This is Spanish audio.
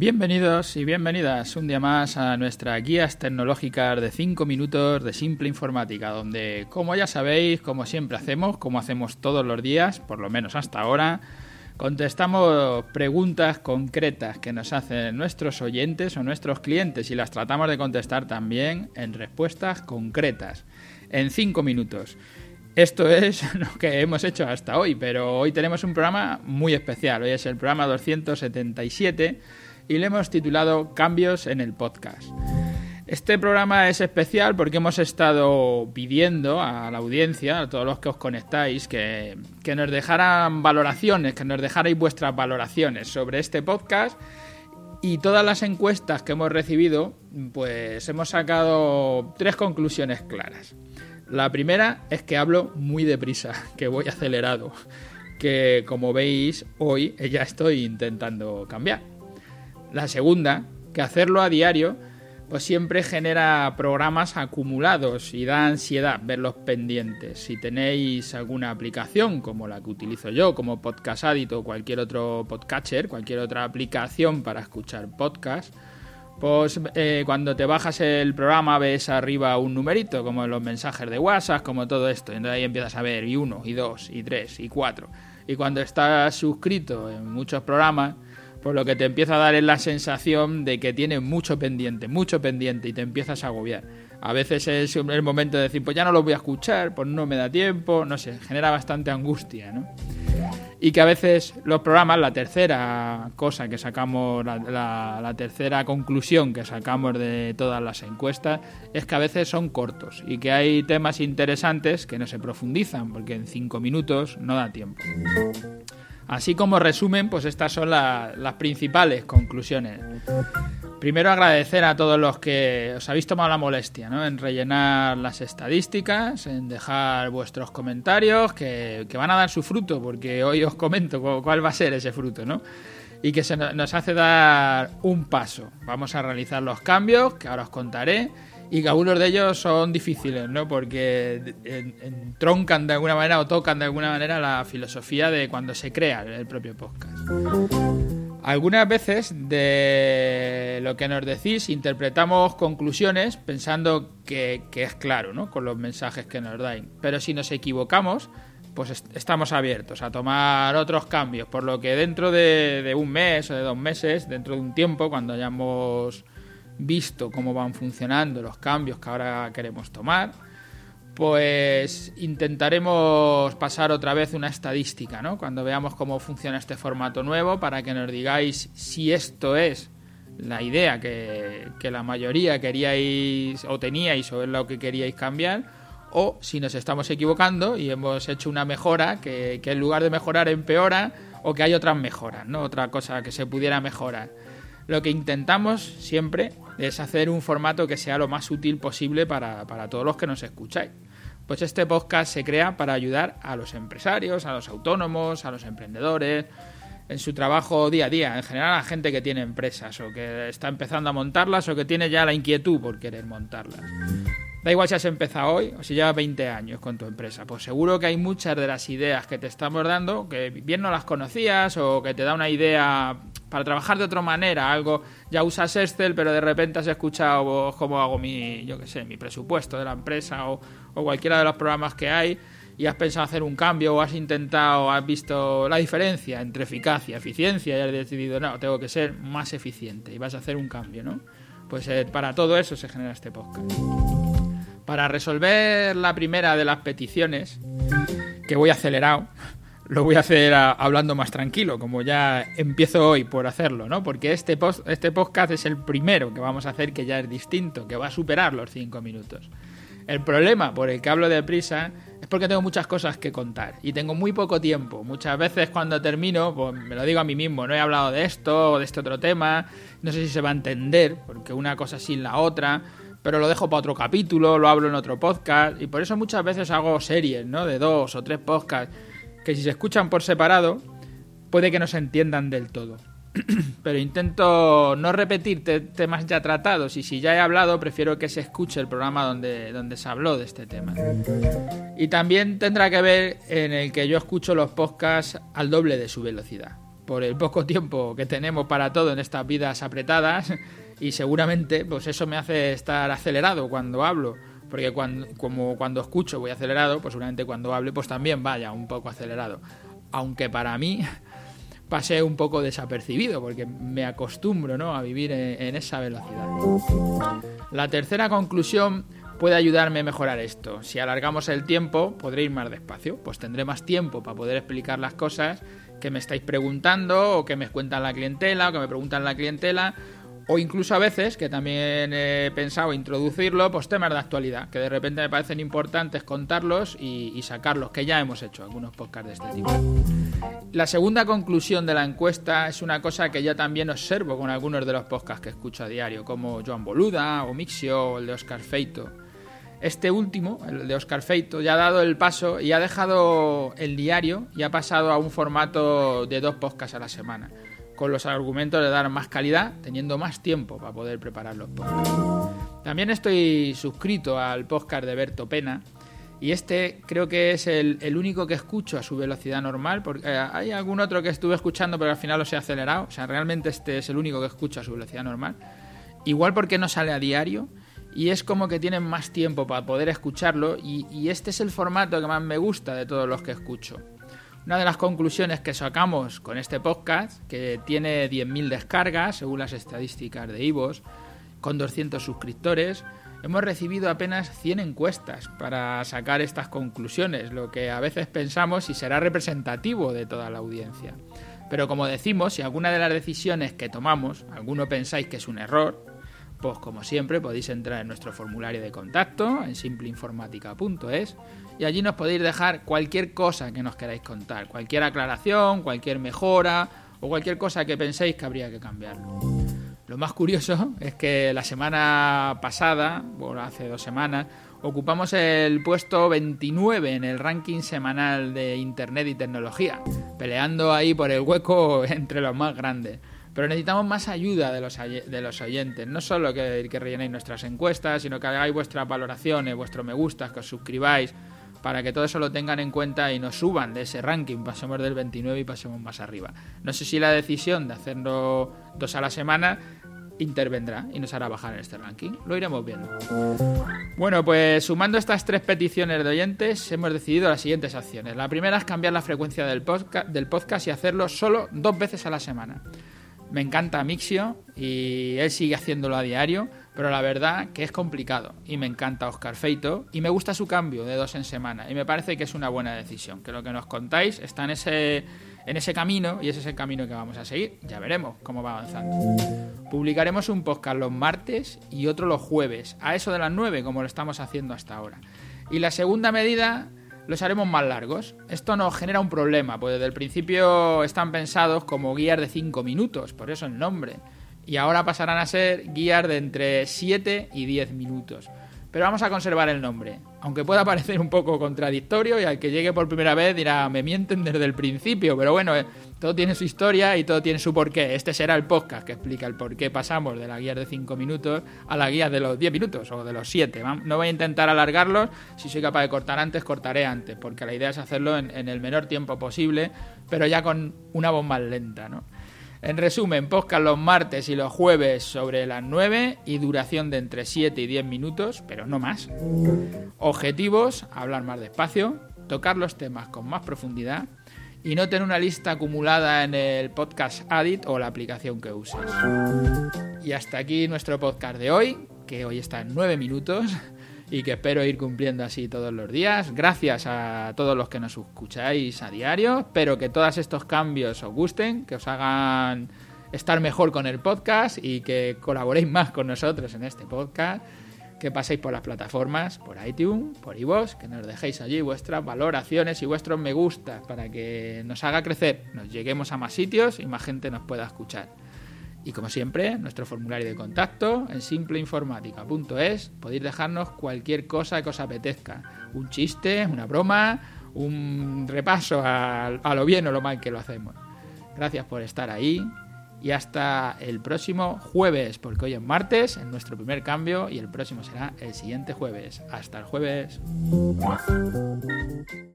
Bienvenidos y bienvenidas un día más a nuestras guías tecnológicas de 5 minutos de simple informática, donde, como ya sabéis, como siempre hacemos, como hacemos todos los días, por lo menos hasta ahora, contestamos preguntas concretas que nos hacen nuestros oyentes o nuestros clientes y las tratamos de contestar también en respuestas concretas, en 5 minutos. Esto es lo que hemos hecho hasta hoy, pero hoy tenemos un programa muy especial. Hoy es el programa 277 y le hemos titulado Cambios en el podcast. Este programa es especial porque hemos estado pidiendo a la audiencia, a todos los que os conectáis, que, que nos dejaran valoraciones, que nos dejarais vuestras valoraciones sobre este podcast y todas las encuestas que hemos recibido, pues hemos sacado tres conclusiones claras. La primera es que hablo muy deprisa, que voy acelerado, que como veis hoy ya estoy intentando cambiar. La segunda, que hacerlo a diario pues siempre genera programas acumulados y da ansiedad verlos pendientes. Si tenéis alguna aplicación como la que utilizo yo, como Podcast Addict o cualquier otro podcatcher, cualquier otra aplicación para escuchar podcast, pues eh, cuando te bajas el programa ves arriba un numerito, como los mensajes de WhatsApp, como todo esto. Entonces ahí empiezas a ver y uno, y dos, y tres, y cuatro. Y cuando estás suscrito en muchos programas, pues lo que te empieza a dar es la sensación de que tienes mucho pendiente, mucho pendiente y te empiezas a agobiar. A veces es el momento de decir, pues ya no lo voy a escuchar, pues no me da tiempo, no sé, genera bastante angustia, ¿no? Y que a veces los programas, la tercera cosa que sacamos, la, la tercera conclusión que sacamos de todas las encuestas, es que a veces son cortos y que hay temas interesantes que no se profundizan, porque en cinco minutos no da tiempo. Así como resumen, pues estas son las principales conclusiones. Primero agradecer a todos los que os habéis tomado la molestia ¿no? en rellenar las estadísticas, en dejar vuestros comentarios, que, van a dar su fruto, porque hoy os comento cuál va a ser ese fruto, ¿no? Y que se nos hace dar un paso. Vamos a realizar los cambios, que ahora os contaré, y que algunos de ellos son difíciles, ¿no? Porque entroncan de alguna manera o tocan de alguna manera la filosofía de cuando se crea el propio podcast. Algunas veces de lo que nos decís interpretamos conclusiones pensando que, es claro, ¿no? Con los mensajes que nos dais. Pero si nos equivocamos, pues estamos abiertos a tomar otros cambios. Por lo que dentro de, de un mes o de dos meses, dentro de un tiempo, cuando hayamos visto cómo van funcionando los cambios que ahora queremos tomar, pues intentaremos pasar otra vez una estadística, ¿no? Cuando veamos cómo funciona este formato nuevo, para que nos digáis si esto es la idea que, la mayoría queríais o teníais o es lo que queríais cambiar, o si nos estamos equivocando y hemos hecho una mejora que, que en lugar de mejorar empeora o que hay otras mejoras, ¿no? Otra cosa que se pudiera mejorar. Lo que intentamos siempre es hacer un formato que sea lo más útil posible para, todos los que nos escucháis. Pues este podcast se crea para ayudar a los empresarios, a los autónomos, a los emprendedores, en su trabajo día a día, en general a la gente que tiene empresas o que está empezando a montarlas o que tiene ya la inquietud por querer montarlas. Da igual si has empezado hoy o si llevas 20 años con tu empresa, pues seguro que hay muchas de las ideas que te estamos dando que bien no las conocías o que te da una idea para trabajar de otra manera, algo, ya usas Excel, pero de repente has escuchado cómo hago mi, yo qué sé, mi presupuesto de la empresa o, cualquiera de los programas que hay y has pensado hacer un cambio o has intentado, has visto la diferencia entre eficacia, eficiencia y has decidido, no, tengo que ser más eficiente y vas a hacer un cambio, ¿no? Pues eh, para todo eso se genera este podcast. Para resolver la primera de las peticiones, que voy acelerado, lo voy a hacer hablando más tranquilo, como ya empiezo hoy por hacerlo, ¿no? Porque este, este podcast es el primero que vamos a hacer que ya es distinto, que va a superar los cinco minutos. El problema por el que hablo de prisa es porque tengo muchas cosas que contar y tengo muy poco tiempo. Muchas veces cuando termino, pues me lo digo a mí mismo, no he hablado de esto o de este otro tema, no sé si se va a entender, porque una cosa sin la otra, pero lo dejo para otro capítulo, lo hablo en otro podcast y por eso muchas veces hago series, ¿no? De dos o tres podcasts que si se escuchan por separado, puede que no se entiendan del todo. Pero intento no repetir temas ya tratados y si ya he hablado, prefiero que se escuche el programa donde, donde se habló de este tema. Y también tendrá que ver en el que yo escucho los podcasts al doble de su velocidad. por el poco tiempo que tenemos para todo en estas vidas apretadas y seguramente pues eso me hace estar acelerado cuando hablo porque cuando, como cuando escucho voy acelerado, pues seguramente cuando hable pues también vaya un poco acelerado. Aunque para mí pase un poco desapercibido, porque me acostumbro ¿no? a vivir en, esa velocidad. La tercera conclusión puede ayudarme a mejorar esto. Si alargamos el tiempo, podré ir más despacio, pues tendré más tiempo para poder explicar las cosas que me estáis preguntando o que me cuentan la clientela o que me preguntan la clientela o incluso a veces, que también he pensado introducirlo, pues temas de actualidad, que de repente me parecen importantes contarlos y, sacarlos, que ya hemos hecho algunos podcasts de este tipo. La segunda conclusión de la encuesta es una cosa que yo también observo con algunos de los podcasts que escucho a diario, como Joan Boluda o Mixio o el de Oscar Feito. Este último, el de Oscar Feito, ya ha dado el paso y ha dejado el diario y ha pasado a un formato de dos podcasts a la semana con los argumentos de dar más calidad, teniendo más tiempo para poder preparar los podcasts. También estoy suscrito al podcast de Berto Pena, y este creo que es el, único que escucho a su velocidad normal, porque eh, hay algún otro que estuve escuchando pero al final los he acelerado, o sea, realmente este es el único que escucho a su velocidad normal. Igual porque no sale a diario y es como que tienen más tiempo para poder escucharlo y este es el formato que más me gusta de todos los que escucho. Una de las conclusiones que sacamos con este podcast, que tiene 10.000 descargas según las estadísticas de Ivos, con 200 suscriptores, hemos recibido apenas 100 encuestas para sacar estas conclusiones, lo que a veces pensamos si será representativo de toda la audiencia. Pero como decimos, si alguna de las decisiones que tomamos, alguno pensáis que es un error, pues como siempre podéis entrar en nuestro formulario de contacto en simpleinformática.es y allí nos podéis dejar cualquier cosa que nos queráis contar, cualquier aclaración, cualquier mejora o cualquier cosa que penséis que habría que cambiarlo. Lo más curioso es que la semana pasada, bueno, hace dos semanas, ocupamos el puesto 29 en el ranking semanal de Internet y tecnología, peleando ahí por el hueco entre los más grandes. Pero necesitamos más ayuda de los, de los oyentes, no solo que, que rellenéis nuestras encuestas, sino que hagáis vuestras valoraciones, vuestros me gustas, que os suscribáis, para que todo eso lo tengan en cuenta y nos suban de ese ranking, pasemos del 29 y pasemos más arriba. No sé si la decisión de hacerlo dos a la semana intervendrá y nos hará bajar en este ranking. Lo iremos viendo. Bueno, pues sumando estas tres peticiones de oyentes, hemos decidido las siguientes acciones. La primera es cambiar la frecuencia del del podcast y hacerlo solo dos veces a la semana. Me encanta Mixio y él sigue haciéndolo a diario, pero la verdad que es complicado y me encanta Oscar Feito y me gusta su cambio de dos en semana y me parece que es una buena decisión, que lo que nos contáis está en ese, en ese camino y ese es el camino que vamos a seguir, ya veremos cómo va avanzando. Publicaremos un podcast los martes y otro los jueves, a eso de las 9 como lo estamos haciendo hasta ahora. Y la segunda medida los haremos más largos. Esto nos genera un problema, pues desde el principio están pensados como guías de 5 minutos, por eso el nombre y ahora pasarán a ser guías de entre 7 y 10 minutos. Pero vamos a conservar el nombre, aunque pueda parecer un poco contradictorio y al que llegue por primera vez dirá, me mienten desde el principio, pero bueno, eh, todo tiene su historia y todo tiene su porqué. Este será el podcast que explica el por qué pasamos de la guía de 5 minutos a la guía de los 10 minutos o de los 7. No voy a intentar alargarlos, si soy capaz de cortar antes, cortaré antes, porque la idea es hacerlo en, en el menor tiempo posible, pero ya con una voz más lenta, ¿no? En resumen, podcast los martes y los jueves sobre las 9 y duración de entre 7 y 10 minutos, pero no más. Objetivos, hablar más despacio, tocar los temas con más profundidad y no tener una lista acumulada en el podcast Adit o la aplicación que uses. Y hasta aquí nuestro podcast de hoy, que hoy está en 9 minutos y que espero ir cumpliendo así todos los días. Gracias a todos los que nos escucháis a diario. Espero que todos estos cambios os gusten, que os hagan estar mejor con el podcast y que colaboréis más con nosotros en este podcast. Que paséis por las plataformas, por iTunes, por iVoox, que nos dejéis allí vuestras valoraciones y vuestros me gusta para que nos haga crecer, nos lleguemos a más sitios y más gente nos pueda escuchar. Y como siempre, nuestro formulario de contacto en simpleinformática.es podéis dejarnos cualquier cosa que os apetezca. Un chiste, una broma, un repaso a, a lo bien o lo mal que lo hacemos. Gracias por estar ahí y hasta el próximo jueves, porque hoy es martes, en nuestro primer cambio, y el próximo será el siguiente jueves. Hasta el jueves.